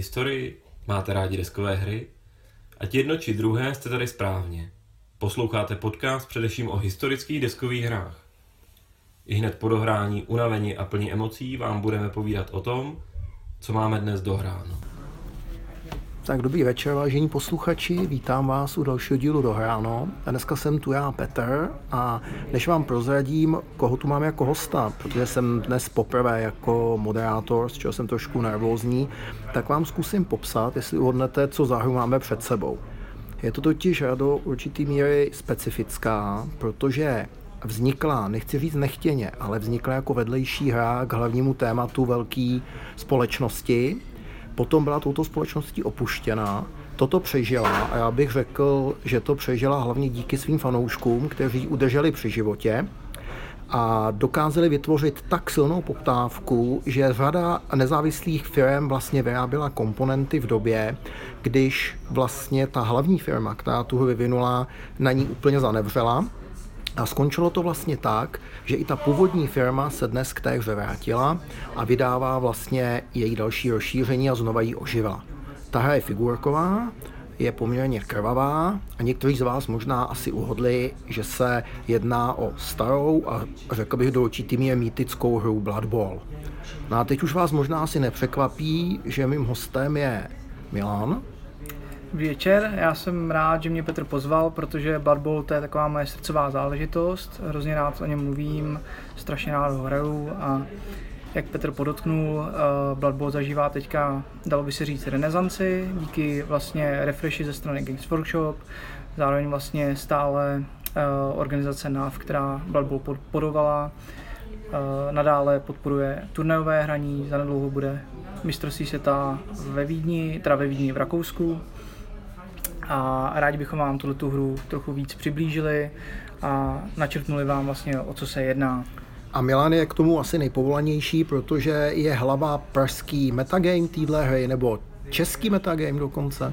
Historii? Máte rádi deskové hry? Ať jedno či druhé jste tady správně. Posloucháte podcast především o historických deskových hrách. I hned po dohrání, unavení a plní emocí vám budeme povídat o tom, co máme dnes dohráno. Tak dobrý večer, vážení posluchači, vítám vás u dalšího dílu Dohráno. A dneska jsem tu já, Petr, a než vám prozradím, koho tu mám jako hosta, protože jsem dnes poprvé jako moderátor, z čeho jsem trošku nervózní, tak vám zkusím popsat, jestli uhodnete, co za hru máme před sebou. Je to totiž do určitý míry specifická, protože vznikla, nechci říct nechtěně, ale vznikla jako vedlejší hra k hlavnímu tématu velké společnosti, potom byla touto společností opuštěna, toto přežila a já bych řekl, že to přežila hlavně díky svým fanouškům, kteří udrželi při životě a dokázali vytvořit tak silnou poptávku, že řada nezávislých firm vlastně vyráběla komponenty v době, když vlastně ta hlavní firma, která tu vyvinula, na ní úplně zanevřela a skončilo to vlastně tak, že i ta původní firma se dnes k té hře vrátila a vydává vlastně její další rozšíření a znova ji oživila. Ta hra je figurková, je poměrně krvavá a někteří z vás možná asi uhodli, že se jedná o starou a řekl bych do určitý míry mýtickou hru Blood Bowl. No a teď už vás možná asi nepřekvapí, že mým hostem je Milan, večer. Já jsem rád, že mě Petr pozval, protože Blood Bowl to je taková moje srdcová záležitost. Hrozně rád o něm mluvím, strašně rád ho hraju a jak Petr podotknul, eh, Blood Bowl zažívá teďka, dalo by se říct, renesanci, díky vlastně refreshi ze strany Games Workshop, zároveň vlastně stále eh, organizace NAV, která Blood Bowl podporovala, eh, nadále podporuje turnajové hraní, zanedlouho bude mistrovství světa ve Vídni, teda ve Vídni v Rakousku, a rádi bychom vám tuto hru trochu víc přiblížili a načrtnuli vám vlastně o co se jedná. A Milan je k tomu asi nejpovolanější, protože je hlava pražský metagame téhle hry, nebo český metagame dokonce.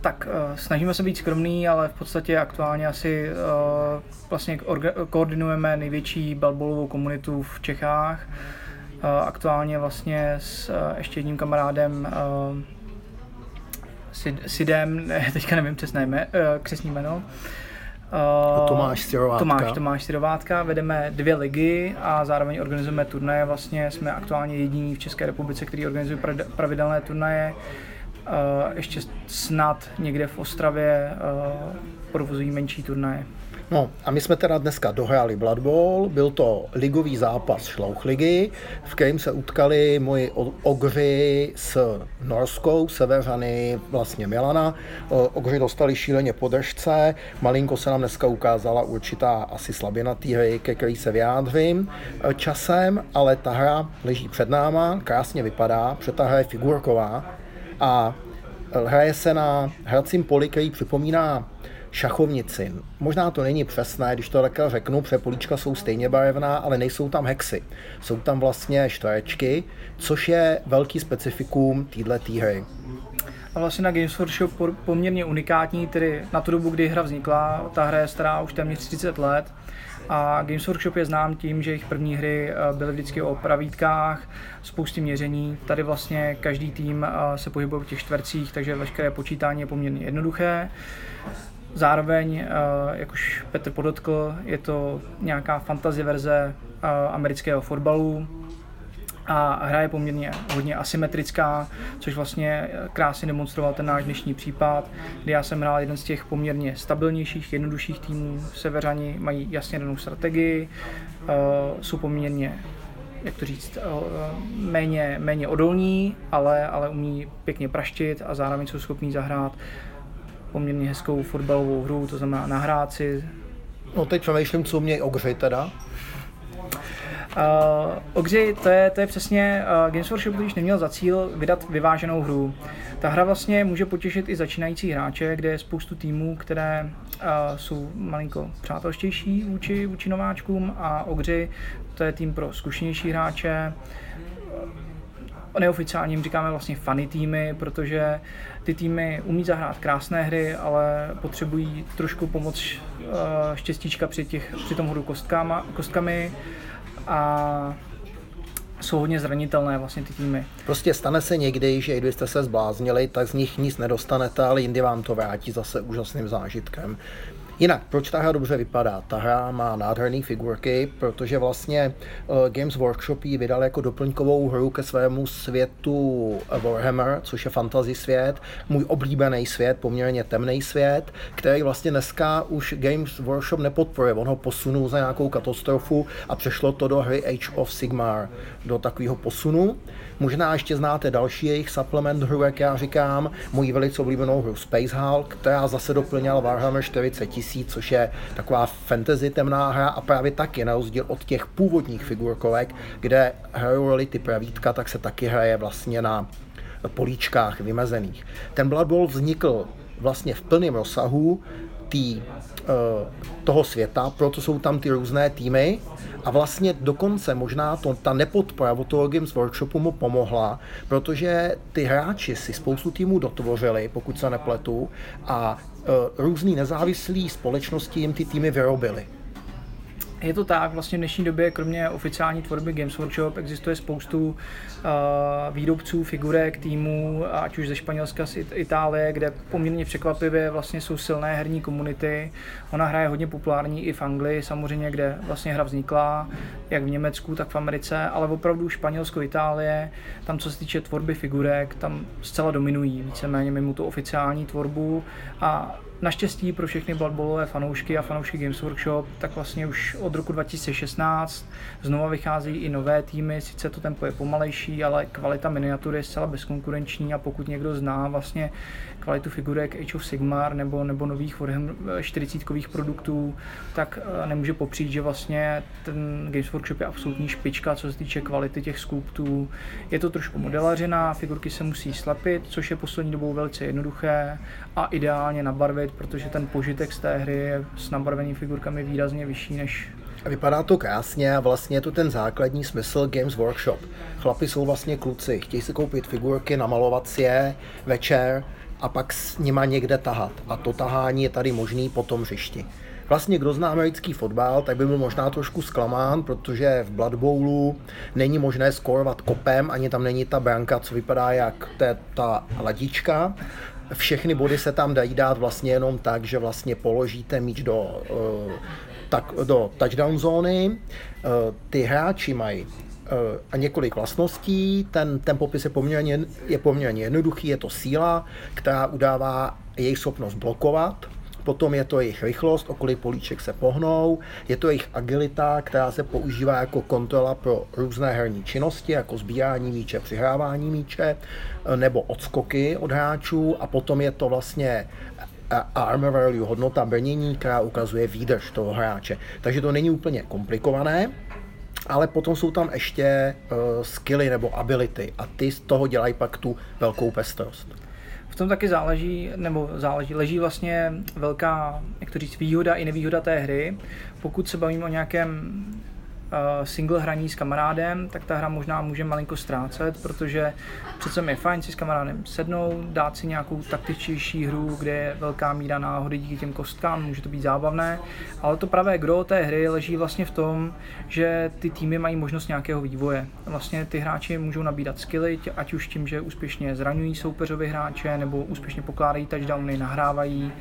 Tak uh, snažíme se být skromný, ale v podstatě aktuálně asi uh, vlastně koordinujeme největší balbolovou komunitu v Čechách. Uh, aktuálně vlastně s uh, ještě jedním kamarádem Sidem, teďka nevím přesné jmé, eh, křesní jméno. Uh, Tomáš Sirovátka. Tomáš, Tomáš Sirovátka. Vedeme dvě ligy a zároveň organizujeme turnaje. Vlastně jsme aktuálně jediní v České republice, který organizují pravidelné turnaje. Uh, ještě snad někde v Ostravě uh, provozují menší turnaje. No a my jsme teda dneska dohráli Blood Bowl, byl to ligový zápas šlouchligy, v kterém se utkali moji ogři s Norskou, severany vlastně Milana. Ogři dostali šíleně podržce, malinko se nám dneska ukázala určitá asi slabina té hry, ke který se vyjádřím e, časem, ale ta hra leží před náma, krásně vypadá, protože ta hra je figurková a hraje se na hracím poli, který připomíná šachovnici. Možná to není přesné, když to takhle řeknu, protože políčka jsou stejně barevná, ale nejsou tam hexy. Jsou tam vlastně čtverečky, což je velký specifikum této hry. A vlastně na Games Workshop poměrně unikátní, tedy na tu dobu, kdy hra vznikla, ta hra je stará už téměř 30 let, a Games Workshop je znám tím, že jejich první hry eh, byly vždycky o pravítkách, spousty měření. Tady vlastně každý tým eh, se pohybuje v těch čtvercích, takže veškeré počítání je poměrně jednoduché. Zároveň, eh, jak už Petr podotkl, je to nějaká fantasy verze amerického fotbalu, a hra je poměrně hodně asymetrická, což vlastně krásně demonstroval ten náš dnešní případ, kdy já jsem hrál jeden z těch poměrně stabilnějších, jednodušších týmů. Severani mají jasně danou strategii, eh, jsou poměrně jak to říct, méně, méně odolní, ale, ale umí pěkně praštit a zároveň jsou schopní zahrát poměrně hezkou fotbalovou hru, to znamená nahrát si. No teď přemýšlím, co mě ogři teda. Uh, Ogři, to je, to je přesně, uh, Games Workshop když neměl za cíl vydat vyváženou hru. Ta hra vlastně může potěšit i začínající hráče, kde je spoustu týmů, které uh, jsou malinko přátelštější vůči, vůči nováčkům a Ogři, to je tým pro zkušenější hráče. Neoficiálně jim říkáme vlastně funny týmy, protože ty týmy umí zahrát krásné hry, ale potřebují trošku pomoc štěstíčka při, těch, při tom hru kostkama, kostkami a jsou hodně zranitelné vlastně ty týmy. Prostě stane se někdy, že kdybyste se zbláznili, tak z nich nic nedostanete, ale jindy vám to vrátí zase úžasným zážitkem. Jinak, proč ta hra dobře vypadá? Ta hra má nádherné figurky, protože vlastně uh, Games Workshop ji vydal jako doplňkovou hru ke svému světu Warhammer, což je fantasy svět, můj oblíbený svět, poměrně temný svět, který vlastně dneska už Games Workshop nepodporuje. On ho posunul za nějakou katastrofu a přešlo to do hry Age of Sigmar, do takového posunu. Možná ještě znáte další jejich supplement hru, jak já říkám, moji velice oblíbenou hru Space Hulk, která zase doplňala Warhammer 40 tisíc, což je taková fantasy temná hra a právě taky na rozdíl od těch původních figurkovek, kde hrajou roli ty pravítka, tak se taky hraje vlastně na políčkách vymezených. Ten Blood Bowl vznikl vlastně v plném rozsahu tý, eh, toho světa, proto jsou tam ty různé týmy a vlastně dokonce možná to, ta nepodpora od toho Games Workshopu mu pomohla, protože ty hráči si spoustu týmů dotvořili, pokud se nepletu, a uh, různý nezávislí společnosti jim ty týmy vyrobily. Je to tak, vlastně v dnešní době, kromě oficiální tvorby Games Workshop, existuje spoustu výrobců, figurek, týmů, ať už ze Španělska, z Itálie, kde poměrně překvapivě vlastně jsou silné herní komunity. Ona hraje hodně populární i v Anglii, samozřejmě, kde vlastně hra vznikla, jak v Německu, tak v Americe, ale opravdu Španělsko, Itálie, tam co se týče tvorby figurek, tam zcela dominují víceméně mimo tu oficiální tvorbu a Naštěstí pro všechny Blood fanoušky a fanoušky Games Workshop, tak vlastně už od roku 2016 znova vychází i nové týmy, sice to tempo je pomalejší, ale kvalita miniatury je zcela bezkonkurenční a pokud někdo zná vlastně kvalitu figurek Age of Sigmar nebo, nebo nových Warhammer 40 produktů, tak eh, nemůže popřít, že vlastně ten Games Workshop je absolutní špička, co se týče kvality těch skulptů. Je to trošku modelařina, figurky se musí slepit, což je poslední dobou velice jednoduché a ideálně nabarvit, protože ten požitek z té hry je s nabarvenými figurkami výrazně vyšší než Vypadá to krásně a vlastně je to ten základní smysl Games Workshop. Chlapi jsou vlastně kluci, chtějí si koupit figurky, namalovat si je večer a pak s nima někde tahat. A to tahání je tady možný po tom hřišti. Vlastně kdo zná americký fotbal, tak by byl možná trošku zklamán, protože v Blood Bowlu není možné skorovat kopem, ani tam není ta branka, co vypadá jak té, ta ladička. Všechny body se tam dají dát vlastně jenom tak, že vlastně položíte míč do, uh, tak, do touchdown zóny. Uh, ty hráči mají a několik vlastností. Ten, ten popis je poměrně, je poměrně jednoduchý, je to síla, která udává jejich schopnost blokovat, potom je to jejich rychlost, o kolik políček se pohnou, je to jejich agilita, která se používá jako kontrola pro různé herní činnosti, jako sbírání míče, přihrávání míče, nebo odskoky od hráčů a potom je to vlastně armor value, hodnota brnění, která ukazuje výdrž toho hráče. Takže to není úplně komplikované, ale potom jsou tam ještě uh, skilly nebo ability a ty z toho dělají pak tu velkou pestrost. V tom taky záleží, nebo záleží, leží vlastně velká, jak to říct, výhoda i nevýhoda té hry. Pokud se bavíme o nějakém single hraní s kamarádem, tak ta hra možná může malinko ztrácet, protože přece je fajn si s kamarádem sednout, dát si nějakou taktičtější hru, kde je velká míra náhody díky těm kostkám, může to být zábavné, ale to pravé gro té hry leží vlastně v tom, že ty týmy mají možnost nějakého vývoje. Vlastně ty hráči můžou nabídat skilly, ať už tím, že úspěšně zraňují soupeřovi hráče, nebo úspěšně pokládají touchdowny, nahrávají.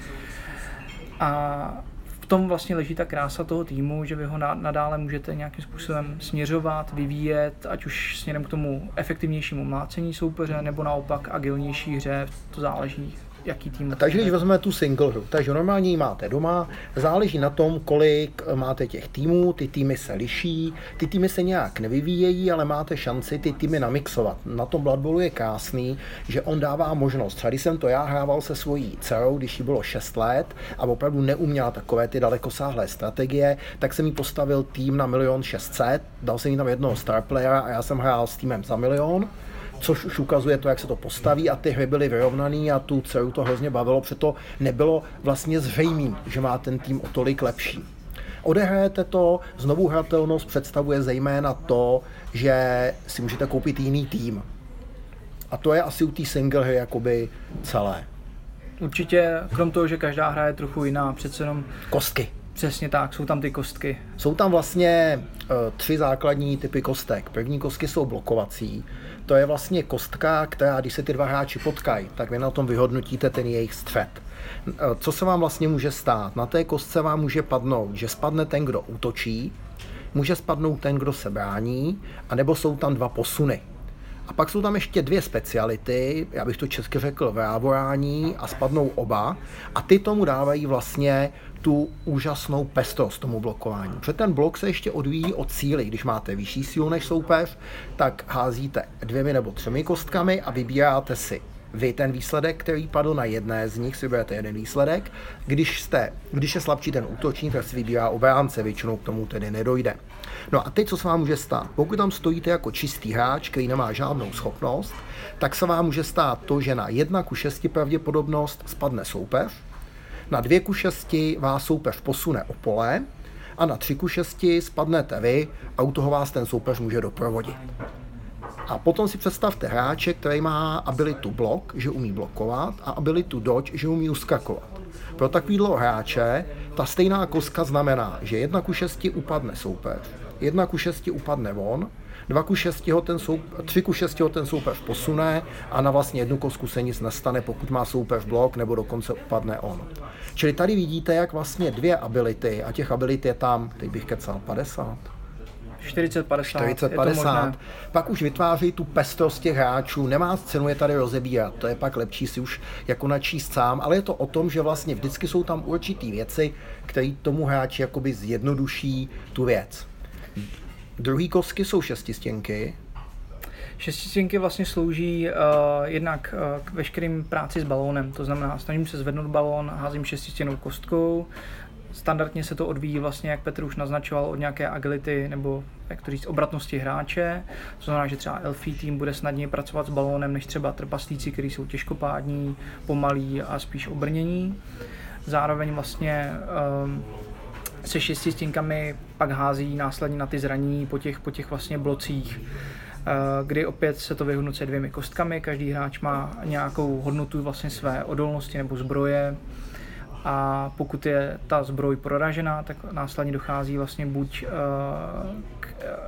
A tom vlastně leží ta krása toho týmu, že vy ho nadále můžete nějakým způsobem směřovat, vyvíjet, ať už směrem k tomu efektivnějšímu mlácení soupeře, nebo naopak agilnější hře, to záleží jaký tým. Takže když vezmeme tu single hru, takže normálně ji máte doma, záleží na tom, kolik máte těch týmů, ty týmy se liší, ty týmy se nějak nevyvíjejí, ale máte šanci ty týmy namixovat. Na tom Blood Bowlu je krásný, že on dává možnost. Třeba když jsem to já hrával se svojí dcerou, když jí bylo 6 let a opravdu neuměla takové ty dalekosáhlé strategie, tak jsem jí postavil tým na milion 600, dal jsem jí tam jednoho star playera a já jsem hrál s týmem za milion což už ukazuje to, jak se to postaví a ty hry byly vyrovnaný a tu dceru to hrozně bavilo, protože nebylo vlastně zřejmý, že má ten tým o tolik lepší. Odehrajete to, znovu hratelnost představuje zejména to, že si můžete koupit jiný tým. A to je asi u té single hry jakoby celé. Určitě, krom toho, že každá hra je trochu jiná, přece jenom... Kostky Přesně tak, jsou tam ty kostky. Jsou tam vlastně uh, tři základní typy kostek. První kostky jsou blokovací. To je vlastně kostka, která, když se ty dva hráči potkají, tak vy na tom vyhodnotíte ten jejich střed. Uh, co se vám vlastně může stát? Na té kostce vám může padnout, že spadne ten, kdo útočí, může spadnout ten, kdo se brání, anebo jsou tam dva posuny. A pak jsou tam ještě dvě speciality, já bych to česky řekl vrávorání a spadnou oba. A ty tomu dávají vlastně tu úžasnou pestrost tomu blokování. Protože ten blok se ještě odvíjí od síly. Když máte vyšší sílu než soupeř, tak házíte dvěmi nebo třemi kostkami a vybíráte si vy ten výsledek, který padl na jedné z nich, si vyberete jeden výsledek. Když, jste, když je slabší ten útočník, tak si vybírá obránce, většinou k tomu tedy nedojde. No a teď, co se vám může stát? Pokud tam stojíte jako čistý hráč, který nemá žádnou schopnost, tak se vám může stát to, že na 1 ku 6 pravděpodobnost spadne soupeř, na 2 ku 6 vás soupeř posune o pole a na 3 ku 6 spadnete vy a u toho vás ten soupeř může doprovodit. A potom si představte hráče, který má abilitu blok, že umí blokovat, a abilitu dodge, že umí uskakovat. Pro takovýhle hráče ta stejná kostka znamená, že 1 ku 6 upadne soupeř, 1 ku 6 upadne on, 2 ku 6 ho ten soup, 3 ku 6 ho ten soupeř posune a na vlastně jednu kosku se nic nestane, pokud má soupeř blok nebo dokonce upadne on. Čili tady vidíte, jak vlastně dvě ability, a těch abilit je tam, teď bych kecal 50, 40-50. 40-50. Pak už vytváří tu pestrost těch hráčů, nemá cenu je tady rozebírat, to je pak lepší si už jako načíst sám, ale je to o tom, že vlastně vždycky jsou tam určitý věci, které tomu hráči jakoby zjednoduší tu věc. Druhý kostky jsou šestistěnky, Šestistěnky vlastně slouží uh, jednak uh, k veškerým práci s balónem, to znamená, snažím se zvednout balón, házím šestistěnou kostkou, Standardně se to odvíjí vlastně, jak Petr už naznačoval, od nějaké agility nebo jak to říct, obratnosti hráče. To znamená, že třeba Elfie tým bude snadněji pracovat s balónem než třeba trpaslíci, kteří jsou těžkopádní, pomalí a spíš obrnění. Zároveň vlastně um, se šesti stěnkami pak hází následně na ty zranění po těch, po těch vlastně blocích eh, kdy opět se to vyhodnocuje dvěmi kostkami, každý hráč má nějakou hodnotu vlastně své odolnosti nebo zbroje, a pokud je ta zbroj proražená, tak následně dochází vlastně buď uh,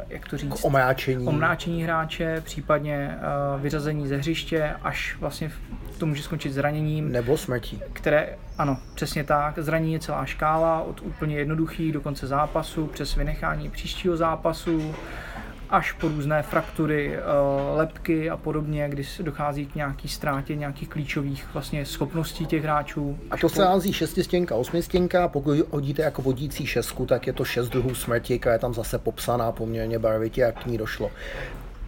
jak to říct, omráčení. omráčení hráče, případně uh, vyřazení ze hřiště, až vlastně to může skončit zraněním. Nebo smrtí. Které, ano, přesně tak. Zranění je celá škála, od úplně jednoduchých do konce zápasu, přes vynechání příštího zápasu, až po různé fraktury, eh, lepky a podobně, kdy dochází k nějaký ztrátě nějakých klíčových vlastně schopností těch hráčů. A to se hází šestistěnka, osmistěnka, pokud hodíte jako vodící šestku, tak je to šest druhů smrti, která je tam zase popsaná poměrně barvitě, jak k ní došlo.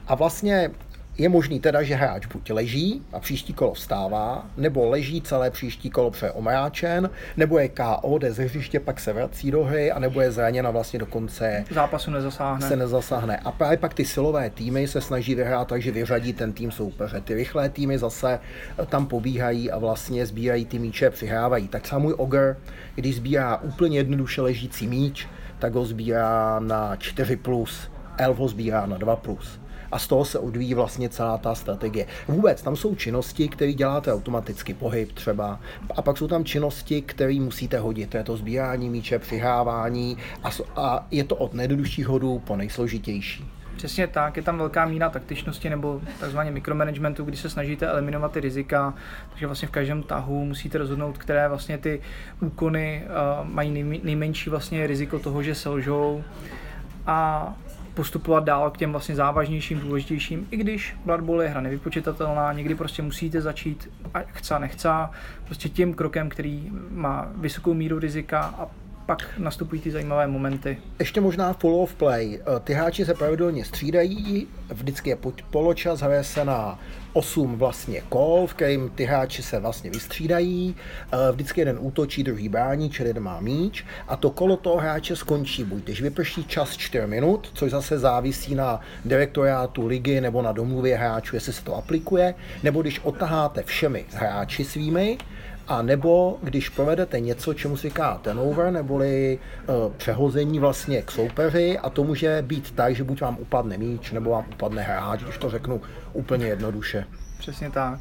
A vlastně je možný teda, že hráč buď leží a příští kolo vstává, nebo leží celé příští kolo pře omráčen, nebo je KO, jde ze hřiště, pak se vrací do hry, a nebo je zraněn a vlastně dokonce zápasu nezasáhne. se nezasáhne. A právě pak ty silové týmy se snaží vyhrát tak, že vyřadí ten tým soupeře. Ty rychlé týmy zase tam pobíhají a vlastně sbírají ty míče, přihrávají. Tak sám můj Ogre, když sbírá úplně jednoduše ležící míč, tak ho sbírá na 4+, plus, Elf ho sbírá na 2+. A z toho se odvíjí vlastně celá ta strategie. Vůbec tam jsou činnosti, které děláte automaticky, pohyb třeba, a pak jsou tam činnosti, které musíte hodit, to je to sbírání míče, přihrávání a, a je to od nejjednodušších hodů po nejsložitější. Přesně tak, je tam velká míra taktičnosti nebo takzvaně mikromanagementu, kdy se snažíte eliminovat ty rizika, takže vlastně v každém tahu musíte rozhodnout, které vlastně ty úkony uh, mají nejmenší vlastně riziko toho, že selžou a postupovat dál k těm vlastně závažnějším, důležitějším, i když Blood Bowl je hra nevypočitatelná, někdy prostě musíte začít, a chce, nechce, prostě tím krokem, který má vysokou míru rizika a pak nastupují ty zajímavé momenty. Ještě možná follow of play. Ty hráči se pravidelně střídají, vždycky je poločas, hraje se na 8 vlastně kol, v kterým ty hráči se vlastně vystřídají. Eh, vždycky jeden útočí, druhý brání, čili jeden má míč. A to kolo toho hráče skončí buď když vyprší čas 4 minut, což zase závisí na direktorátu ligy nebo na domluvě hráčů, jestli se to aplikuje, nebo když otaháte všemi hráči svými, a nebo když provedete něco, čemu se říká turnover, neboli uh, přehození vlastně k soupeři a to může být tak, že buď vám upadne míč, nebo vám upadne hráč, když to řeknu úplně jednoduše. Přesně tak.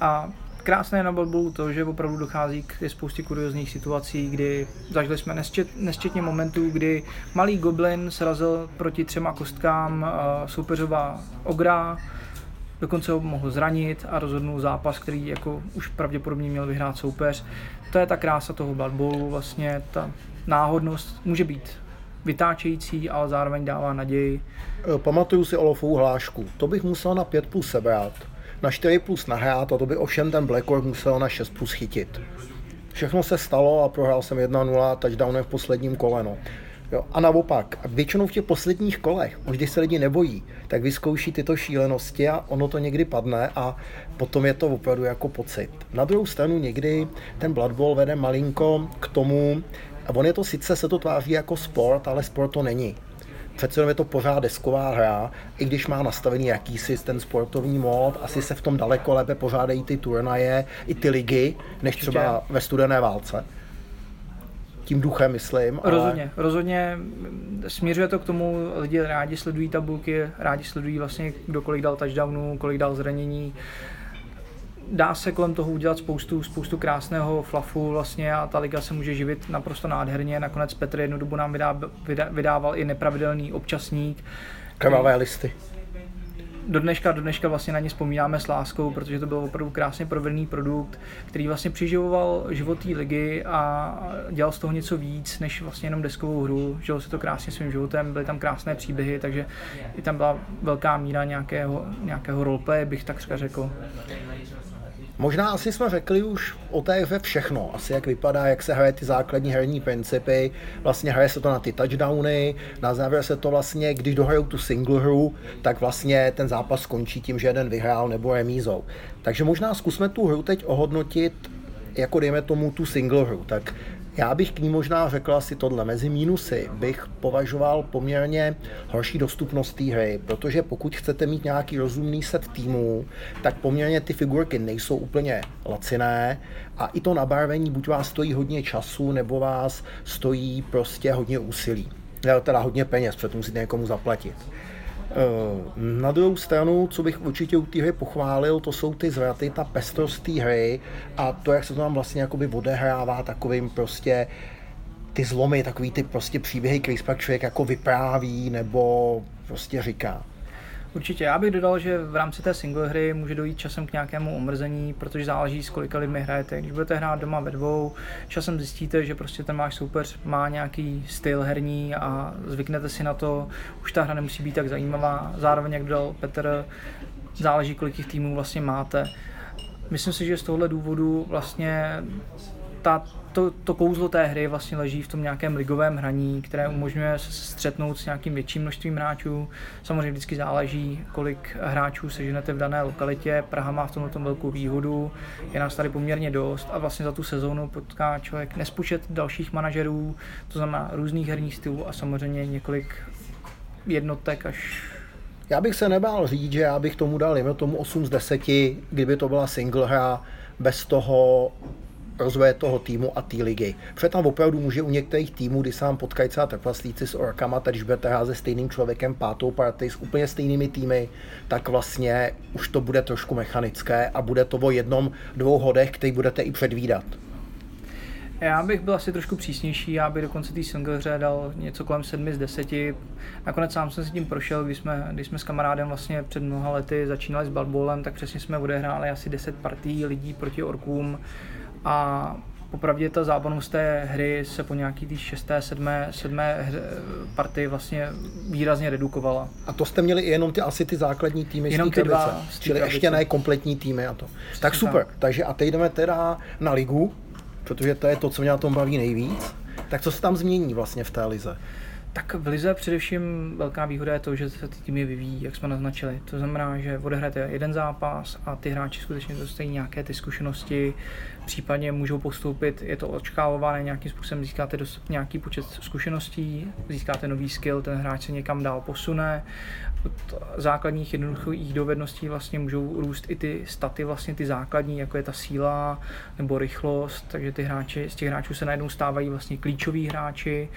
A krásné na Blood to, že opravdu dochází k spoustě kuriozních situací, kdy zažili jsme nesčet, nesčetně momentů, kdy malý goblin srazil proti třema kostkám uh, soupeřová ogra, dokonce ho mohl zranit a rozhodnul zápas, který jako už pravděpodobně měl vyhrát soupeř. To je ta krása toho Blood Bowlu, vlastně ta náhodnost může být vytáčející, ale zároveň dává naději. E, pamatuju si Olofovou hlášku. To bych musel na 5 plus sebrat, na 4 plus nahrát a to by ovšem ten Blackrock musel na 6 plus chytit. Všechno se stalo a prohrál jsem 1-0 touchdownem v posledním kole. Jo, a naopak, většinou v těch posledních kolech, už když se lidi nebojí, tak vyzkouší tyto šílenosti a ono to někdy padne a potom je to opravdu jako pocit. Na druhou stranu někdy ten Blood Bowl vede malinko k tomu, a on je to sice, se to tváří jako sport, ale sport to není. Přece jenom je to pořád desková hra, i když má nastavený jakýsi ten sportovní mod, asi se v tom daleko lépe pořádají ty turnaje, i ty ligy, než třeba ve studené válce tím duchem, myslím. Ale... Rozhodně, rozhodně směřuje to k tomu, lidi rádi sledují tabulky, rádi sledují vlastně, kdo kolik dal touchdownů, kolik dal zranění. Dá se kolem toho udělat spoustu, spoustu krásného flafu vlastně a ta liga se může živit naprosto nádherně. Nakonec Petr jednu dobu nám vydá, vydá, vydával i nepravidelný občasník. Krvavé listy do dneška, do dneška vlastně na ně vzpomínáme s láskou, protože to byl opravdu krásně provedený produkt, který vlastně přiživoval život ligy a dělal z toho něco víc, než vlastně jenom deskovou hru. Žil se to krásně svým životem, byly tam krásné příběhy, takže i tam byla velká míra nějakého, nějakého roleplay, bych tak řekl. Možná asi jsme řekli už o té hře všechno. Asi jak vypadá, jak se hraje ty základní herní principy. Vlastně hraje se to na ty touchdowny. Na závěr se to vlastně, když dohrajou tu single hru, tak vlastně ten zápas skončí tím, že jeden vyhrál nebo remízou. Takže možná zkusme tu hru teď ohodnotit jako dejme tomu tu single hru. Tak já bych k ní možná řekl asi tohle. Mezi mínusy bych považoval poměrně horší dostupnost té hry, protože pokud chcete mít nějaký rozumný set týmů, tak poměrně ty figurky nejsou úplně laciné a i to nabarvení buď vás stojí hodně času, nebo vás stojí prostě hodně úsilí. Teda hodně peněz, protože musíte někomu zaplatit. Eh, na druhou stranu, co bych určitě u té hry pochválil, to jsou ty zvraty, ta pestrost té hry a to, jak se to tam vlastně jakoby odehrává takovým prostě ty zlomy, takový ty prostě příběhy, který pak člověk jako vypráví nebo prostě říká. Určitě, já bych dodal, že v rámci té single hry může dojít časem k nějakému omrzení, protože záleží, s kolika lidmi hrajete. Když budete hrát doma ve dvou, časem zjistíte, že prostě ten váš soupeř má nějaký styl herní a zvyknete si na to, už ta hra nemusí být tak zajímavá. Zároveň, jak dodal Petr, záleží, kolik těch týmů vlastně máte. Myslím si, že z tohohle důvodu vlastně ta, to, to kouzlo té hry vlastně leží v tom nějakém ligovém hraní, které umožňuje se střetnout s nějakým větším množstvím hráčů. Samozřejmě vždycky záleží, kolik hráčů seženete v dané lokalitě. Praha má v tomto tom velkou výhodu, je nás tady poměrně dost a vlastně za tu sezónu potká člověk nespočet dalších manažerů, to znamená různých herních stylů a samozřejmě několik jednotek až já bych se nebál říct, že já bych tomu dal tomu 8 z 10, kdyby to byla single hra bez toho rozvoje toho týmu a té ligy. Protože tam opravdu může u některých týmů, kdy sám potkají třeba trpaslíci s orkama, tak když budete házet stejným člověkem pátou partii s úplně stejnými týmy, tak vlastně už to bude trošku mechanické a bude to o jednom, dvou hodech, který budete i předvídat. Já bych byl asi trošku přísnější, já bych dokonce té single hře dal něco kolem 7 z 10. Nakonec sám jsem si tím prošel, když jsme, když jsme s kamarádem vlastně před mnoha lety začínali s Balbolem, tak přesně jsme odehráli asi 10 partí lidí proti orkům a popravdě ta zábavnost té hry se po nějaký tý šesté, sedmé, sedmé partii vlastně výrazně redukovala. A to jste měli jenom ty asi ty základní týmy jenom z té dva, čili krabice. ještě ne kompletní týmy a to. Přesně tak super, tak. takže a teď jdeme teda na ligu, protože to je to, co mě na tom baví nejvíc. Tak co se tam změní vlastně v té lize? Tak v Lize především velká výhoda je to, že se ty týmy vyvíjí, jak jsme naznačili. To znamená, že odehrajete jeden zápas a ty hráči skutečně dostají nějaké ty zkušenosti, případně můžou postoupit, je to očkávované, nějakým způsobem získáte dost, nějaký počet zkušeností, získáte nový skill, ten hráč se někam dál posune. Od základních jednoduchých dovedností vlastně můžou růst i ty staty, vlastně ty základní, jako je ta síla nebo rychlost, takže ty hráči, z těch hráčů se najednou stávají vlastně klíčoví hráči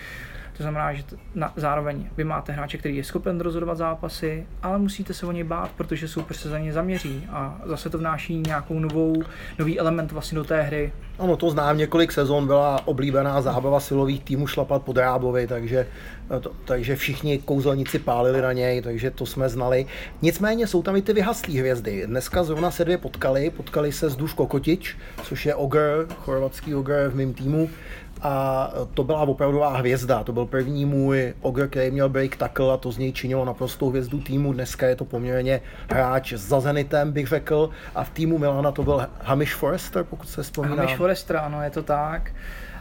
To znamená, že na, zároveň vy máte hráče, který je schopen rozhodovat zápasy, ale musíte se o něj bát, protože super se za ně zaměří a zase to vnáší nějakou novou, nový element vlastně do té hry. Ano, to znám, několik sezon byla oblíbená zábava silových týmů šlapat po Drábovi, takže, to, takže všichni kouzelníci pálili na něj, takže to jsme znali. Nicméně jsou tam i ty vyhaslí hvězdy. Dneska zrovna se dvě potkali, potkali se s Duško Kotič, což je ogr, chorvatský ogr v mém týmu, a to byla opravdová hvězda. To byl první můj ogr, který měl break tackle a to z něj činilo naprostou hvězdu týmu. Dneska je to poměrně hráč za Zenitem, bych řekl. A v týmu Milana to byl Hamish Forrester, pokud se vzpomínám. Hamish Forrester, ano, je to tak.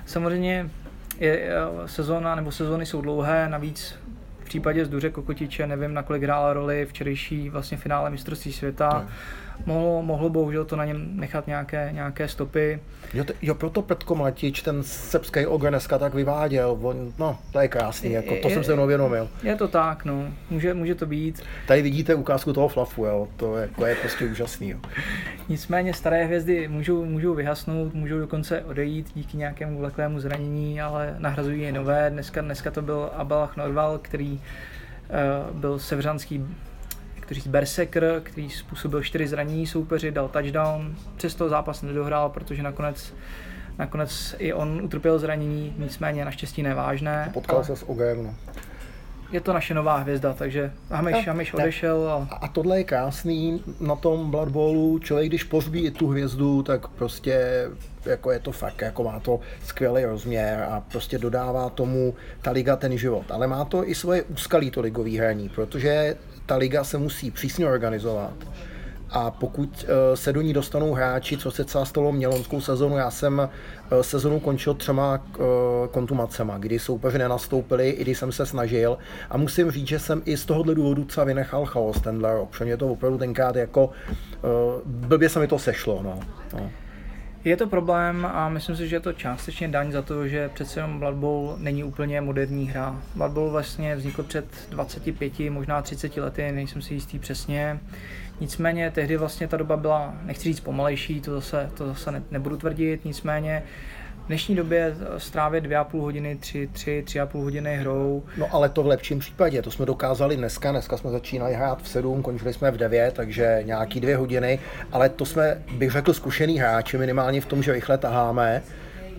Samozřejmě je, sezóna nebo sezóny jsou dlouhé, navíc v případě Zduře Kokotiče nevím, nakolik hrála roli včerejší vlastně finále mistrovství světa. Ne mohlo, mohlo bohužel to na něm nechat nějaké, nějaké stopy. Jo, t- jo proto Petko Matič, ten srbský ogr dneska tak vyváděl, on, no to je krásný, jako, to je, jsem se mnou věnomil. Je to tak, no, může, může to být. Tady vidíte ukázku toho flafu, jo, to je, jako je prostě úžasný. Jo. Nicméně staré hvězdy můžou, můžou vyhasnout, můžou dokonce odejít díky nějakému vleklému zranění, ale nahrazují je nové. Dneska, dneska to byl Abelach Norval, který uh, byl sevřanský kteří Berserker, který způsobil čtyři zranění soupeři, dal touchdown, přesto zápas nedohrál, protože nakonec Nakonec i on utrpěl zranění, nicméně naštěstí nevážné. Potkal ale... se s Ogem, no je to naše nová hvězda, takže Hamiš, Hamiš odešel. A... a tohle je krásný na tom Blood Bowlu, člověk když pozbí tu hvězdu, tak prostě jako je to fakt, jako má to skvělý rozměr a prostě dodává tomu ta liga ten život. Ale má to i svoje úskalí to ligový hraní, protože ta liga se musí přísně organizovat a pokud eh, se do ní dostanou hráči, co se třeba stalo mělonskou sezonu, já jsem eh, sezonu končil třema eh, kontumacema, kdy soupeři nenastoupili, i když jsem se snažil a musím říct, že jsem i z tohohle důvodu třeba vynechal chaos tenhle rok, protože mě to opravdu tenkrát jako blbě se mi to sešlo. No. No. Je to problém a myslím si, že je to částečně daň za to, že přece jenom Blood Bowl není úplně moderní hra. Blood Bowl vlastně vznikl před 25, možná 30 lety, nejsem si jistý přesně. Nicméně tehdy vlastně ta doba byla, nechci říct pomalejší, to zase, to zase ne, nebudu tvrdit, nicméně v dnešní době strávit dvě a půl hodiny, tři, tři, tři a půl hodiny hrou. No ale to v lepším případě, to jsme dokázali dneska, dneska jsme začínali hrát v sedm, končili jsme v devět, takže nějaký dvě hodiny, ale to jsme, bych řekl, zkušený hráči, minimálně v tom, že rychle taháme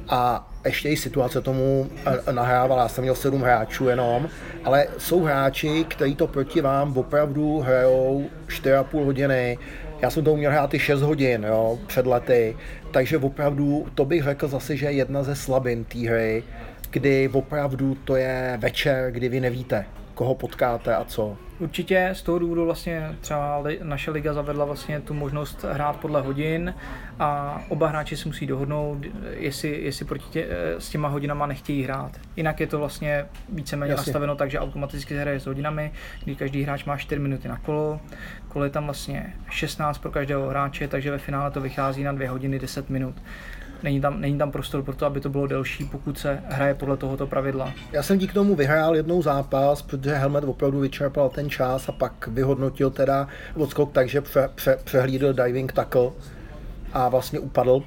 a ještě i situace tomu eh, nahrávala, já jsem měl sedm hráčů jenom, ale jsou hráči, kteří to proti vám opravdu hrajou 4,5 hodiny, já jsem to uměl hrát i 6 hodin jo, před lety, takže opravdu to bych řekl zase, že je jedna ze slabin té hry, kdy opravdu to je večer, kdy vy nevíte, koho potkáte a co. Určitě z toho důvodu vlastně třeba naše liga zavedla vlastně tu možnost hrát podle hodin a oba hráči si musí dohodnout, jestli, jestli proti tě, eh, s těma hodinama nechtějí hrát. Jinak je to vlastně víceméně Jasně. nastaveno tak, že automaticky se hraje s hodinami, kdy každý hráč má 4 minuty na kolo, kolo je tam vlastně 16 pro každého hráče, takže ve finále to vychází na 2 hodiny 10 minut není tam, není tam prostor pro to, aby to bylo delší, pokud se hraje podle tohoto pravidla. Já jsem díky tomu vyhrál jednou zápas, protože Helmet opravdu vyčerpal ten čas a pak vyhodnotil teda odskok tak, že pře, pře, přehlídl diving tackle a vlastně upadl. Uh,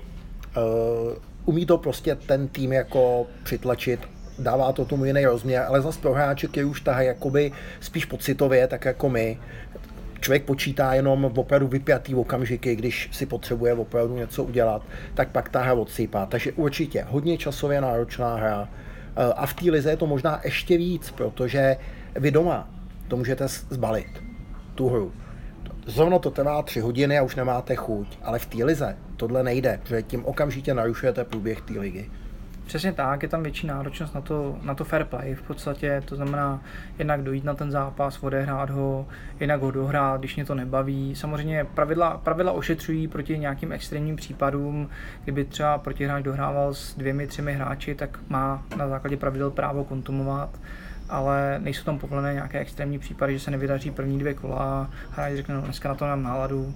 umí to prostě ten tým jako přitlačit dává to tomu jiný rozměr, ale zase pro hráče, který už tahají jakoby spíš pocitově, tak jako my, člověk počítá jenom opravdu vypjatý okamžiky, když si potřebuje opravdu něco udělat, tak pak ta hra odsypá. Takže určitě hodně časově náročná hra. Eh, a v té lize je to možná ještě víc, protože vy doma to můžete zbalit, tu hru. Zrovna to trvá tři hodiny a už nemáte chuť, ale v té lize tohle nejde, protože tím okamžitě narušujete průběh té ligy. Přesně tak, je tam větší náročnost na to, na to fair play v podstatě, to znamená jednak dojít na ten zápas, odehrát ho, jinak ho dohrát, když mě to nebaví. Samozřejmě pravidla, pravidla ošetřují proti nějakým extrémním případům, kdyby třeba protihráč dohrával s dvěmi, třemi hráči, tak má na základě pravidel právo kontumovat ale nejsou tam povolené nějaké extrémní případy, že se nevydaří první dvě kola a hráč řekne, no dneska na to mám náladu,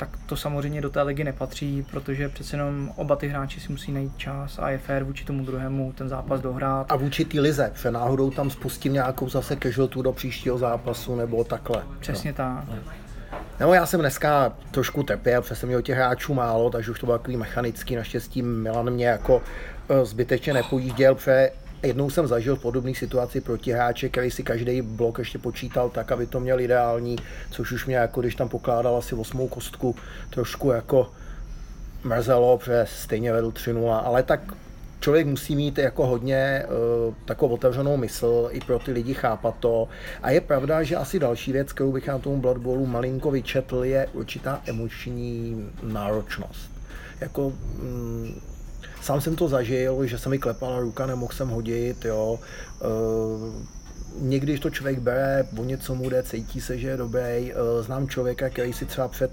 tak to samozřejmě do té ligy nepatří, protože přece jenom oba ty hráči si musí najít čas a je fér vůči tomu druhému ten zápas dohrát. A vůči té lize, že náhodou tam spustím nějakou zase casualtu do příštího zápasu nebo takhle. Přesně no. tak. No. No já jsem dneska trošku trpěl, protože jsem měl těch hráčů málo, takže už to bylo takový mechanický. Naštěstí Milan mě jako e, zbytečně nepojížděl, protože jednou jsem zažil v podobné situaci proti hráče, který si každý blok ještě počítal tak, aby to měl ideální, což už mě jako když tam pokládal asi osmou kostku, trošku jako mrzelo, protože stejně vedl 3 ale tak člověk musí mít jako hodně uh, takovou otevřenou mysl i pro ty lidi chápat to. A je pravda, že asi další věc, kterou bych na tomu Blood Bowlu malinko vyčetl, je určitá emoční náročnost. Jako, mm, sám jsem to zažil, že se mi klepala ruka, nemohl jsem hodit, jo. Uh, někdy, když to člověk bere, o něco mu jde, cítí se, že je dobrý. Uh, znám člověka, který si třeba před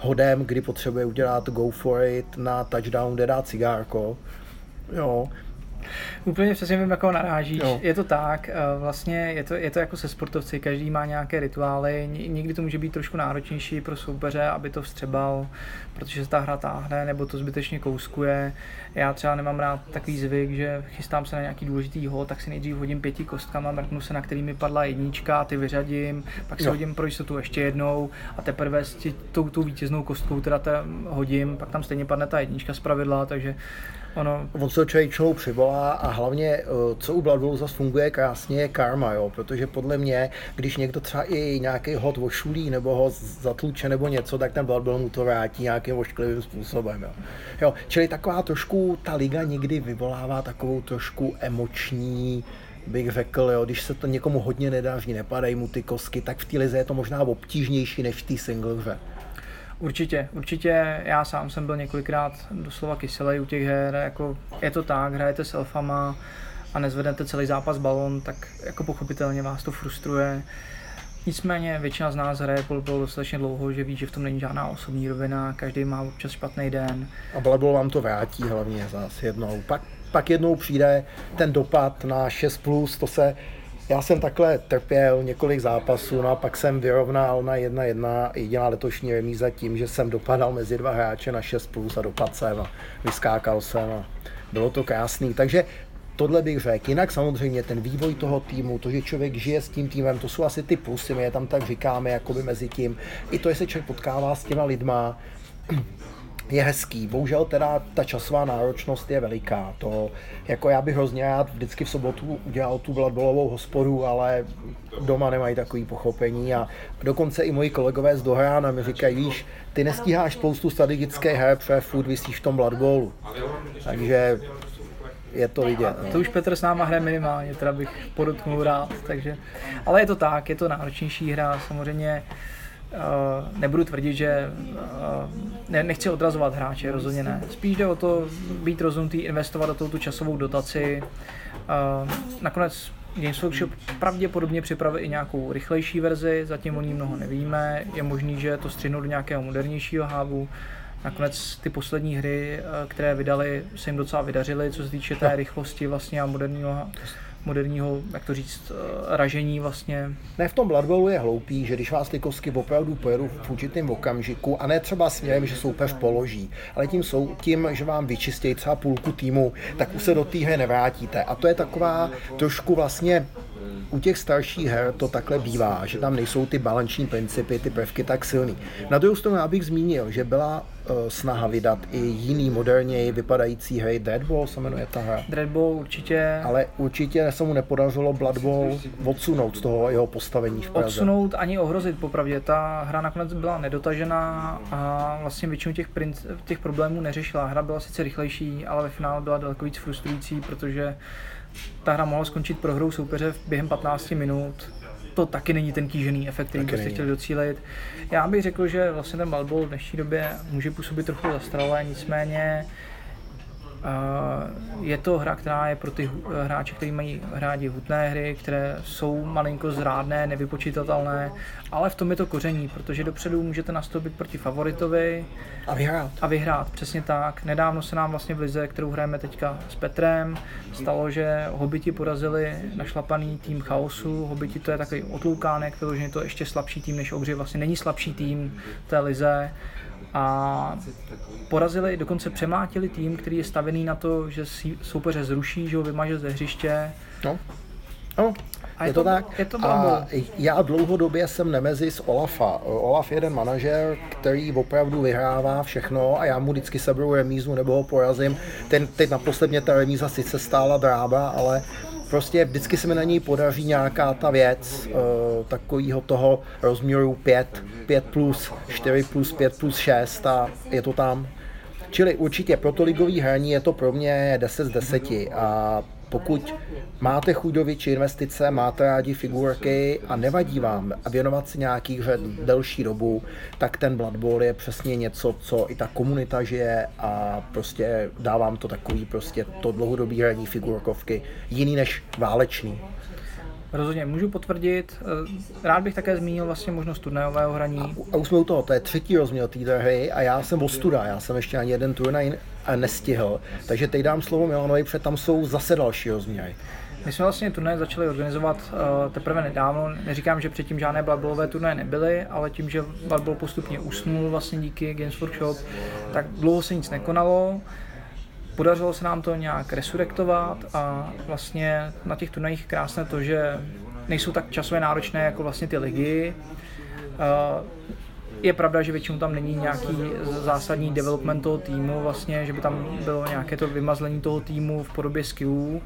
hodem, kdy potřebuje udělat go for it na touchdown, jde dát cigárko. Jo, Úplně přesně vím, jako narážíš. Jo. Je to tak, eh, vlastně je to, je to jako se sportovci, každý má nějaké rituály, někdy to může být trošku náročnější pro soupeře, aby to vstřebal, protože se ta hra táhne nebo to zbytečně kouskuje. Já třeba nemám rád takový zvyk, že chystám se na nějaký důležitý hol, tak si nejdřív hodím pěti kostkama, mrknu se, na který mi padla jednička, ty vyřadím, pak si jo. hodím pro jistotu ještě jednou a teprve s tě, tou, tou vítěznou kostkou teda, teda hodím, pak tam stejně padne ta jednička z pravidla, takže Ono. On se člověk člověk přivolá a hlavně, eh, co u Blood zase funguje krásně, je karma, jo? protože podle mě, když někdo třeba i nějaký hod ošulí nebo ho zatluče nebo něco, tak ten Blood mu to vrátí nějakým ošklivým způsobem. Jo? Jo, čili taková trošku, ta liga někdy vyvolává takovou trošku emoční, bych řekl, jo, když se to někomu hodně nedaří, nepadají mu ty kosky, tak v té lize je to možná obtížnější než v té single hře. Určitě, určitě. Já sám jsem byl několikrát doslova kyselý u těch her. Jako, je to tak, hrajete s elfama a nezvednete celý zápas balon, tak jako pochopitelně vás to frustruje. Nicméně většina z nás hraje Blood dostatečně dlouho, že ví, že v tom není žádná osobní rovina, každý má občas špatný den. A Blood vám to vrátí hlavně zase jednou. Pak, pak jednou přijde ten dopad na 6+, plus, to se já jsem takhle trpěl několik zápasů, no a pak jsem vyrovnal na 1-1 jediná letošní remíza tím, že jsem dopadal mezi dva hráče na 6 plus a dopadl jsem a vyskákal jsem a bylo to krásný. Takže tohle bych řekl. Jinak samozřejmě ten vývoj toho týmu, to, že člověk žije s tím týmem, to jsou asi ty plusy, my je tam tak říkáme, jakoby mezi tím. I to, že se člověk potkává s těma lidma, je hezký. Bohužel teda ta časová náročnost je veliká. To, jako já bych hrozně rád vždycky v sobotu udělal tu bladbolovou hospodu, ale doma nemají takový pochopení a dokonce i moji kolegové z Dohrána mi říkají, víš, ty nestíháš spoustu strategické her, protože furt vysíš v tom bladbolu. Takže je to vidět. No. To už Petr s náma hraje minimálně, teda bych podotknul rád, takže, ale je to tak, je to náročnější hra, samozřejmě nebudu tvrdit, že uh, ne, nechci odrazovat hráče, rozhodně ne. Spíš jde o to být rozumný, investovat do toho tu časovou dotaci. Uh, nakonec Games Workshop pravděpodobně připravil i nějakou rychlejší verzi, zatím o ní mnoho nevíme. Je možný, že to střihnou do nějakého modernějšího hávu. Nakonec ty poslední hry, které vydali, se jim docela vydařily, co se týče té rychlosti vlastně a moderního moderního, jak to říct, eh, ražení vlastně. Ne, v tom Blood je hloupý, že když vás ty kostky opravdu pojedou v určitém okamžiku, a ne třeba směrem, že soupeř položí, ale tím, jsou, tím, že vám vyčistějí třeba půlku týmu, tak už se do té hry nevrátíte. A to je taková trošku vlastně u těch starších her to takhle bývá, že tam nejsou ty balanční principy, ty prvky tak silný. Na druhou stranu já bych zmínil, že byla uh, snaha vydat i jiný moderněji vypadající hry, Deadball se jmenuje ta hra. Deadball určitě. Ale určitě se mu nepodařilo Blood Bowl odsunout z toho jeho postavení v Praze. Odsunout ani ohrozit, popravdě. Ta hra nakonec byla nedotažená a vlastně většinu těch, princ, těch problémů neřešila. Hra byla sice rychlejší, ale ve finále byla daleko víc frustrující, protože ta hra mohla skončit prohrou soupeře během 15 minut. To taky není ten kýžený efekt, který byste chtěli docílit. Já bych řekl, že vlastně ten Balbol v dnešní době může působit trochu zastaralé, nicméně je to hra, která je pro ty hráče, kteří mají rádi hutné hry, které jsou malinko zrádné, nevypočítatelné, ale v tom je to koření, protože dopředu můžete nastoupit proti favoritovi a vyhrát. A vyhrát, přesně tak. Nedávno se nám vlastně v lize, kterou hrajeme teďka s Petrem, stalo, že hobiti porazili našlapaný tým chaosu. Hobiti to je takový otloukánek, vyloženě to ještě slabší tým než Ogři, vlastně není slabší tým té lize a porazili, dokonce přemátili tým, který je stavený na to, že soupeře zruší, že ho vymaže ze hřiště. No. No, A je to tak? Je to a já dlouhodobě jsem nemezis Olafa. Olaf je jeden manažer, který opravdu vyhrává všechno a já mu vždycky seberu remízu nebo ho porazím. Ten, teď naposled mě ta remíza sice stála drába, ale prostě vždycky se mi na něj podaří nějaká ta věc uh, takového toho rozměru 5, 5 plus, 4 plus, 5 plus 6 a je to tam. Čili určitě pro to ligový hraní je to pro mě 10 z 10 a pokud máte chudoviči investice, máte rádi figurky a nevadí vám věnovat si nějaký hře delší dobu, tak ten Blood Bowl je přesně něco, co i ta komunita žije a prostě dávám to takový prostě to dlouhodobý hraní figurkovky, jiný než válečný. Rozhodně, můžu potvrdit. Eh, rád bych také zmínil vlastně možnost turnajového hraní. A, a už jsme u toho, to je třetí rozměr té hry a já jsem ostuda, já jsem ještě ani jeden turnaj nestihl. Takže teď dám slovo Milanovi, protože tam jsou zase další rozměry. My jsme vlastně turnaje začali organizovat uh, teprve nedávno. Neříkám, že předtím žádné Blood turnaje nebyly, ale tím, že Blood postupně usnul vlastně díky Games Workshop, tak dlouho se nic nekonalo. Podařilo se nám to nějak resurrektovat a vlastně na těch turnajích krásné to, že nejsou tak časově náročné jako vlastně ty ligy. Uh, je pravda, že většinou tam není nějaký zásadní development toho týmu, vlastně, že by tam bylo nějaké to vymazlení toho týmu v podobě skillů,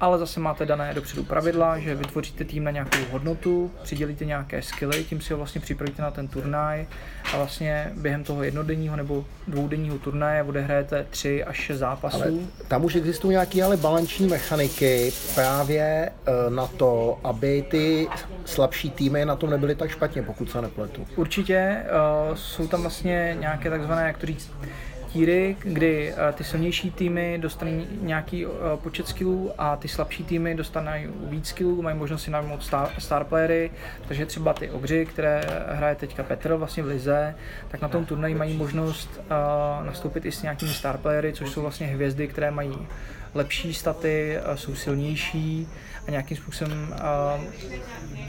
ale zase máte dané dopředu pravidla, že vytvoříte tým na nějakou hodnotu, přidělíte nějaké skilly, tím si ho vlastně připravíte na ten turnaj a vlastně během toho jednodenního nebo dvoudenního turnaje odehrajete tři až šest zápasů. Ale tam už existují nějaké ale balanční mechaniky právě eh, na to, aby ty slabší týmy na tom nebyly tak špatně, pokud se nepletu. Určitě uh, jsou tam vlastně nějaké takzvané, jak to říct, tíry, kdy uh, ty silnější týmy dostanou nějaký uh, počet skillů a ty slabší týmy dostanou víc skillů, mají možnost si najmout star, star playery, takže třeba ty ogři, které hraje teďka Petr vlastně v Lize, tak na tom turnaji mají možnost uh, nastoupit i s nějakými star playery, což jsou vlastně hvězdy, které mají lepší staty, jsou silnější a nějakým způsobem... Uh...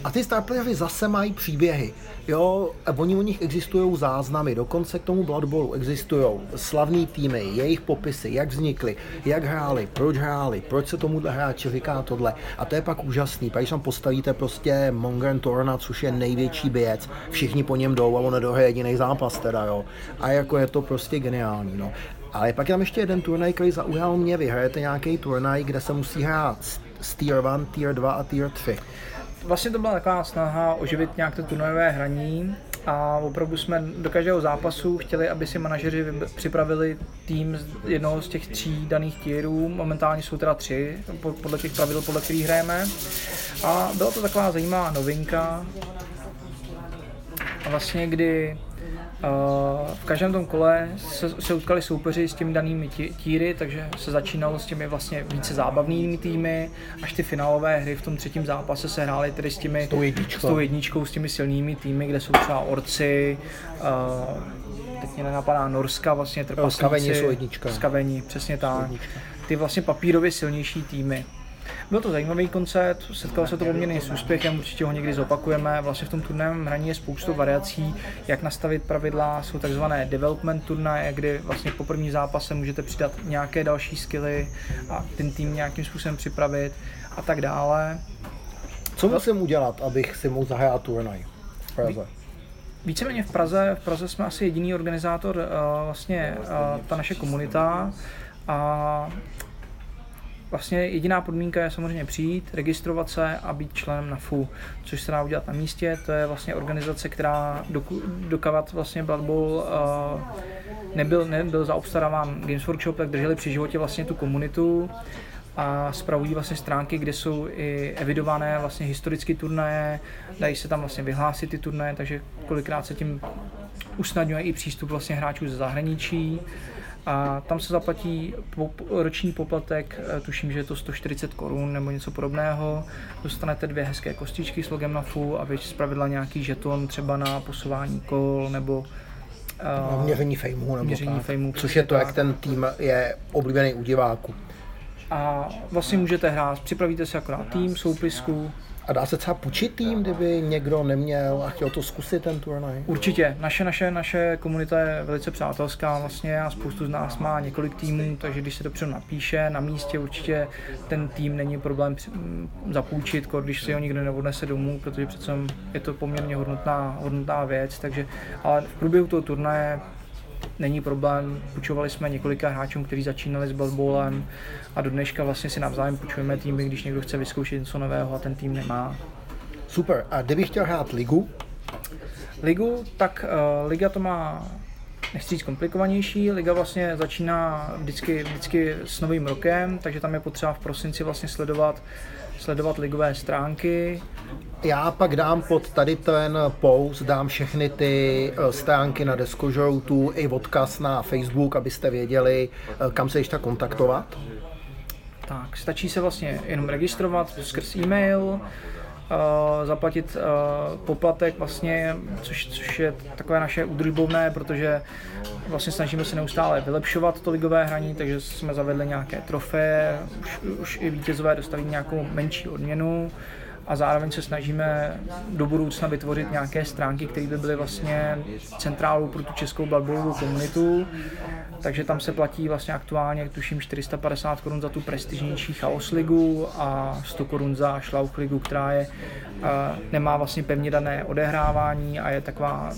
A ty star playery zase mají příběhy. Jo, a oni o nich existují záznamy, dokonce k tomu Blood Bowlu existují slavní týmy, jejich popisy, jak vznikly, jak hráli, proč hráli, proč se tomuhle hráči říká tohle. A to je pak úžasný, když tam postavíte prostě Mongren Torna, což je největší běc, všichni po něm jdou a on nedohraje jediný zápas teda, jo. A jako je to prostě geniální, no. Ale pak je tam ještě jeden turnaj, který zaujal mě. Vy hrajete nějaký turnaj, kde se musí hrát z Tier 1, Tier 2 a Tier 3. Vlastně to byla taková snaha oživit nějak to turnajové hraní a opravdu jsme do každého zápasu chtěli, aby si manažeři připravili tým z jednoho z těch tří daných tierů. Momentálně jsou teda tři, podle těch pravidel, podle kterých hrajeme. A byla to taková zajímavá novinka, vlastně kdy v každém tom kole se, se utkali soupeři s těmi danými tíry, takže se začínalo s těmi vlastně více zábavnými týmy, až ty finálové hry v tom třetím zápase se hrály tedy s těmi s tou jedničkou, s, tou jedničkou, s těmi silnými týmy, kde jsou třeba orci, uh, teď mě nenapadá Norska, vlastně trpaslíci. Skavení jsou jednička. Skavení, přesně tak. Ty vlastně papírově silnější týmy. Byl to zajímavý koncept, setkalo se to poměrně s úspěchem, určitě ho někdy zopakujeme. Vlastně v tom turném hraní je spoustu variací, jak nastavit pravidla. Jsou takzvané development turnaje, kdy vlastně po první zápase můžete přidat nějaké další skilly a ten tým nějakým způsobem připravit a tak dále. Co musím udělat, abych si mohl zahrát turnaj v Praze? Víceméně v Praze, v Praze jsme asi jediný organizátor, uh, vlastně uh, ta naše komunita a Vlastně jediná podmínka je samozřejmě přijít, registrovat se a být členem na FU, což se dá udělat na místě. To je vlastně organizace, která dokavat vlastně Blood Bowl uh, nebyl, nebyl zaobstaráván Games Workshop, tak drželi při životě vlastně tu komunitu a spravují vlastně stránky, kde jsou i evidované vlastně historické turnaje, dají se tam vlastně vyhlásit ty turnaje, takže kolikrát se tím usnadňuje i přístup vlastně hráčů ze zahraničí a tam se zaplatí roční poplatek, eh, tuším, že je to 140 korun nebo něco podobného. Dostanete dvě hezké kostičky s logem na FU a vy zpravidla nějaký žeton třeba na posování kol nebo uh, měření fejmu, nebo měření fejmu, což je to, tak. jak ten tým je oblíbený u diváků. A vlastně můžete hrát, připravíte si akorát tým, soupisku A dá se třeba půjčit tým, kdyby někdo neměl a chtěl to zkusit ten turnaj? Určitě. Naše, naše, naše komunita je velice přátelská vlastně a spoustu z nás má několik týmů, takže když se to předem napíše na místě, určitě ten tým není problém zapůjčit, když si ho nikdo neodnese domů, protože přece je to poměrně hodnotná, hodnotná věc, takže ale v průběhu toho turnaje není problém. Půjčovali jsme několika hráčům, kteří začínali s baseballem a do dneška vlastně si navzájem půjčujeme týmy, když někdo chce vyzkoušet něco nového a ten tým nemá. Super. A kdybych chtěl hrát ligu? Ligu, tak uh, liga to má nechci říct komplikovanější. Liga vlastně začíná vždycky, vždycky s novým rokem, takže tam je potřeba v prosinci vlastně sledovat, sledovat ligové stránky já pak dám pod tady ten post, dám všechny ty eh, stránky na Deskožoutu i odkaz na Facebook, abyste věděli, eh, kam se ještě kontaktovat. Tak, stačí se vlastně jenom registrovat skrz e-mail, uh, zaplatit uh, poplatek vlastně, což, což je takové naše udržbovné, protože vlastně snažíme se neustále vylepšovat to ligové hraní, takže jsme zavedli nějaké trofeje, už, už i vítězové dostali nějakou menší odměnu, a zároveň se snažíme do budoucna vytvořit nějaké stránky, které by byly vlastně centrálou pro tu českou bloodballovou komunitu. Takže tam se platí vlastně aktuálně, tuším, 450 korun za tu prestižnější Chaos ligu a 100 korun za Schlauch ligu, která je, nemá vlastně pevně dané odehrávání a je taková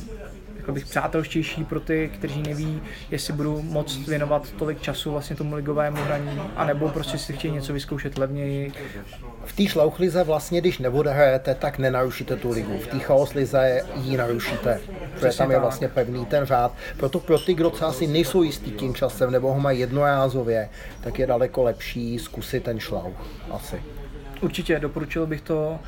řekl bych, přátelštější pro ty, kteří neví, jestli budu moc věnovat tolik času vlastně tomu ligovému hraní, anebo prostě si chtějí něco vyzkoušet levněji. V té šlauchlize vlastně, když neodehrajete, tak nenarušíte tu ligu. V té chaoslize ji narušíte, protože tam je vlastně pevný ten řád. Proto pro ty, kdo třeba si nejsou jistý tím časem nebo ho mají jednorázově, tak je daleko lepší zkusit ten šlauch. Asi. Určitě, doporučil bych to.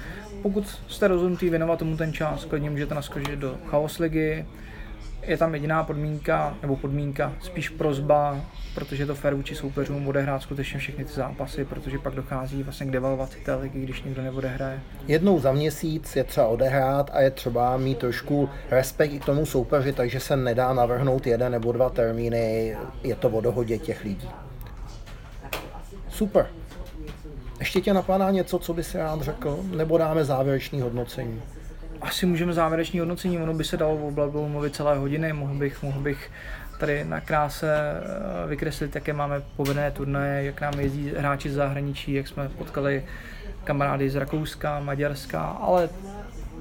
Pokud jste rozhodnutý věnovat tomu ten čas, klidně můžete naskočit do Chaos ligy, je tam jediná podmínka, nebo podmínka, spíš prozba, protože to fair vůči soupeřům odehrát skutečně všechny ty zápasy, protože pak dochází vlastně k devalvaci té ligy, když někdo neodehraje. Jednou za měsíc je třeba odehrát a je třeba mít trošku respekt i k tomu soupeři, takže se nedá navrhnout jeden nebo dva termíny, je to o dohodě těch lidí. Super. Ještě tě napadá něco, co by si rád řekl, nebo dáme závěrečný hodnocení? asi můžeme závěrečný hodnocení, ono by se dalo o mluvit celé hodiny, mohl bych, mohl bych tady na kráse eh, vykreslit, jaké máme povedené turnaje, jak nám jezdí hráči z zahraničí, jak jsme potkali kamarády z Rakouska, Maďarska, ale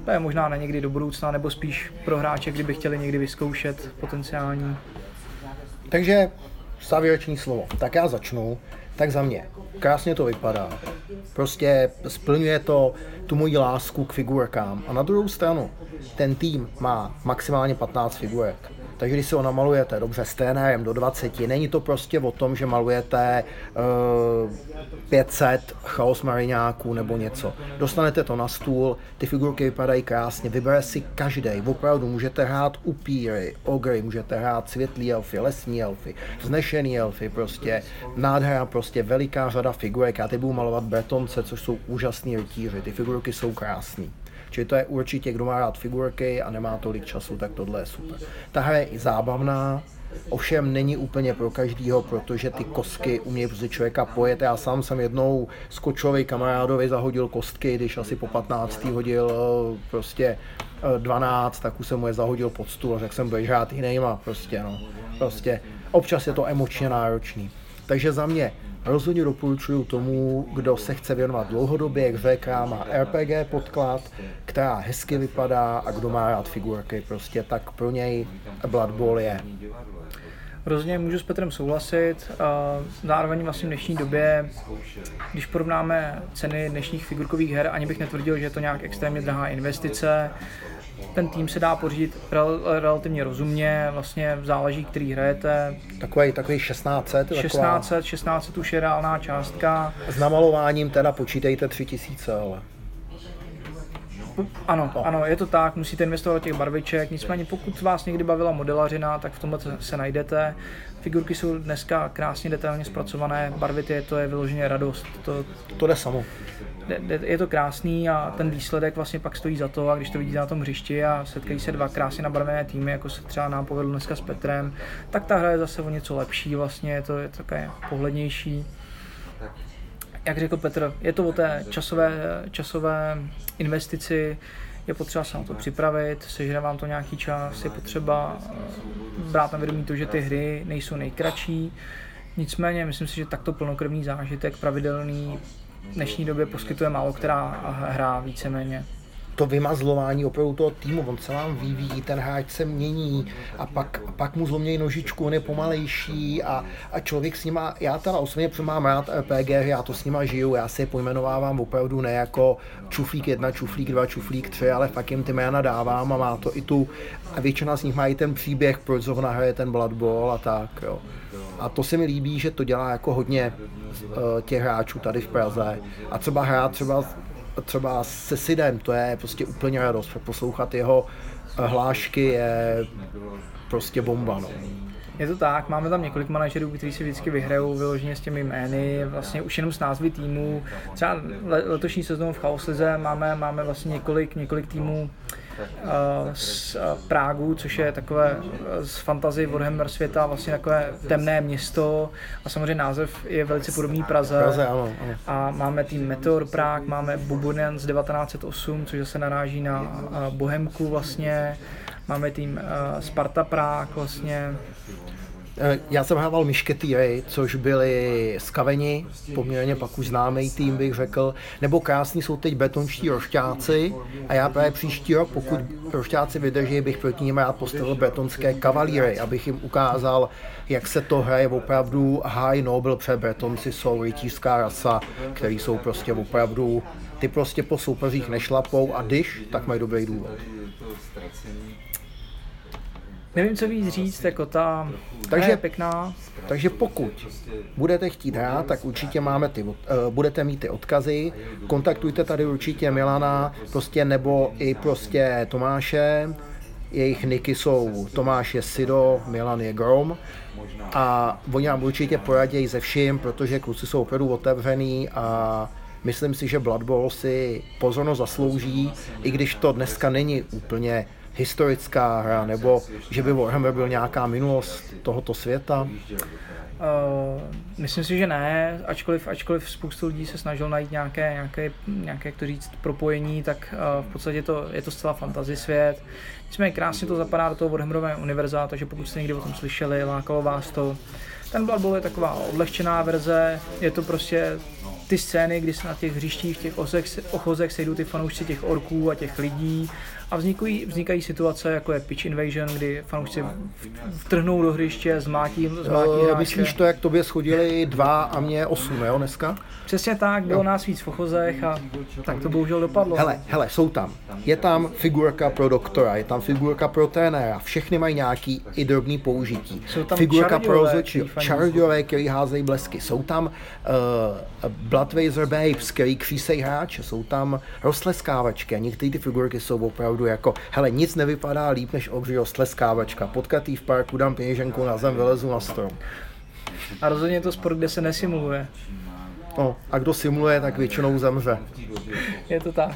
to je možná na někdy do budoucna, nebo spíš pro hráče, kdyby chtěli někdy vyzkoušet potenciální. Takže závěrečný slovo. Tak já začnu. Tak za mě. Krásně to vypadá. Prostě splňuje to tu moji lásku k figurkám. A na druhou stranu, ten tým má maximálně 15 figurek. Takže když si ho namalujete dobře s trenérem do 20, není to prostě o tom, že malujete uh, 500 chaos mariňáků nebo něco. Dostanete to na stůl, ty figurky vypadají krásně, vybere si každý. Opravdu můžete hrát upíry, ogry, můžete hrát světlý elfy, lesní elfy, vznešený elfy, prostě nádhera, prostě veliká řada figurek. Já teď budu malovat bretonce, což jsou úžasní rytíři, ty figurky jsou krásné. Čili to je určitě, kdo má rád figurky a nemá tolik času, tak tohle je super. Ta hra je i zábavná, Ovšem není úplně pro každýho, protože ty kostky umějí prostě člověka pojet. Já sám jsem jednou skočový kamarádovi zahodil kostky, když asi po 15. hodil eh, prostě 12, eh, tak už jsem mu je zahodil pod stůl a řekl jsem, budeš hrát jinýma, prostě no. Prostě občas je to emočně náročný. Takže za mě Rozhodně doporučuji tomu, kdo se chce věnovat dlouhodobě, jak VK má RPG podklad, která hezky vypadá a kdo má rád figurky, prostě tak pro něj Blood Bowl je. Rozhodně můžu s Petrem souhlasit. Zároveň vlastně v dnešní době, když porovnáme ceny dnešních figurkových her, ani bych netvrdil, že je to nějak extrémně drahá investice ten tým se dá pořídit rel, relativně rozumně, vlastně záleží, který hrajete. Takový, takový 1600? 1600, 1600 už je reálná částka. S namalováním teda počítejte 3000, ale... Ano, no. ano, je to tak, musíte investovat do těch barviček, nicméně pokud vás někdy bavila modelařina, tak v tomhle se najdete. Figurky jsou dneska krásně detailně zpracované, barvit je, to je vyloženě radost. To, to jde samo je to krásný a ten výsledek vlastně pak stojí za to a když to vidíte na tom hřišti a setkají se dva krásně nabarvené týmy, jako se třeba nám povedlo dneska s Petrem, tak ta hra je zase o něco lepší vlastně, je to je také pohlednější. Jak řekl Petr, je to o té časové, časové investici, je potřeba se na to připravit, sežere vám to nějaký čas, je potřeba eh, brát na vědomí to, že ty hry nejsou nejkratší, nicméně myslím si, že takto plnokrevný zážitek, pravidelný, v dnešní době poskytuje málo která hra víceméně to vymazlování opravdu toho týmu, on se vám vyvíjí, ten hráč se mění a pak, a pak mu zlomějí nožičku, on je pomalejší a, a člověk s nima, já teda osobně mám rád RPG, já to s nima žiju, já si je pojmenovávám opravdu ne jako čuflík 1, čuflík 2, čuflík 3, ale fakt jim ty jména dávám a má to i tu, a většina z nich i ten příběh, proč zrovna hraje ten Blood Bowl a tak, jo. A to se mi líbí, že to dělá jako hodně uh, těch hráčů tady v Praze. A třeba hrát třeba třeba se Sidem, to je prostě úplně radost. Poslouchat jeho eh, hlášky je prostě bomba. No. Je to tak, máme tam několik manažerů, kteří si vždycky vyhrajou vyloženě s těmi jmény, vlastně už jenom s názvy týmů. Třeba letošní sezónu v Chaoslize máme, máme vlastně několik, několik týmů z eh, Prágu, což je takové eh, z fantazy Warhammer světa, vlastně takové temné město a samozřejmě název je velice podobný Praze. Praze ano, ano. A máme tým Meteor Prague, máme Bubonian z 1908, což zase naráží na Bohemku vlastně, máme tým Sparta Prague vlastně, Eh, já jsem hrával Mišketýry, což byli skaveni, poměrně pak už známý tým bych řekl, nebo krásní jsou teď betonští rošťáci a já právě příští rok, pokud rošťáci vydrží, bych proti ním rád postavil bretonské kavalíry, abych jim ukázal, jak se to hraje opravdu high noble, před bretonci jsou rytířská rasa, který jsou prostě opravdu, ty prostě po soupeřích nešlapou a když, tak mají dobrý důvod. Nevím, co víc říct, jako ta takže, je pěkná. Takže pokud budete chtít hrát, tak určitě máme ty, uh, budete mít ty odkazy, kontaktujte tady určitě Milana, prostě nebo i prostě Tomáše, jejich niky jsou Tomáš je Sido, Milan je Grom. A oni nám určitě poradějí ze vším, protože kluci jsou opravdu otevřený a myslím si, že Blood Bowl si pozornost zaslouží, i když to dneska není úplně historická hra, nebo že by Warhammer byl nějaká minulost tohoto světa? Uh, myslím si, že ne, ačkoliv, ačkoliv spoustu lidí se snažil najít nějaké, nějaké, nějaké jak to říct, propojení, tak uh, v podstatě to, je to zcela fantasy svět. Nicméně krásně to zapadá do toho Warhammerového univerza, takže pokud jste někdy o tom slyšeli, lákalo vás to. Ten Blood Bowl je taková odlehčená verze, je to prostě ty scény, kdy se na těch hřištích, v těch ochozech sejdou ty fanoušci těch orků a těch lidí a vznikají, vznikají situace, jako je pitch invasion, kdy fanoušci vtrhnou do hřiště, zmátí, zmátí uh, Myslíš to, jak tobě schodili dva a mě osm, jo, dneska? Přesně tak, bylo jo. nás víc v ochozech a tak to bohužel dopadlo. Hele, hele, jsou tam. Je tam figurka pro doktora, je tam figurka pro trenéra, všechny mají nějaký i drobný použití. Jsou tam figurka pro rozhodčí, čarodějové, který házejí blesky. Jsou tam uh, Bloodwazer Babes, který křísej hráče, jsou tam roztleskávačky a některé ty figurky jsou opravdu jako, hele, nic nevypadá líp než obří roztleskávačka. Potkatý v parku, dám peněženku na zem, vylezu na strom. A rozhodně je to sport, kde se nesimuluje. No, a kdo simuluje, tak většinou zemře. Je to tak.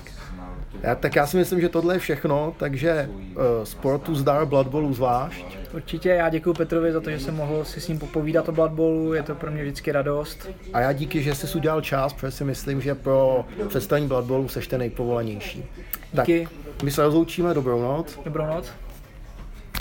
Já, tak já si myslím, že tohle je všechno, takže uh, sportu zdar, Blood Bowlu zvlášť. Určitě, já děkuji Petrovi za to, že jsem mohl si s ním popovídat o Blood Bowlu, je to pro mě vždycky radost. A já díky, že jsi udělal čas, protože si myslím, že pro představení Blood Bowlu seš ten nejpovolenější. Díky. Tak, my se rozloučíme, dobrou noc. Dobrou noc.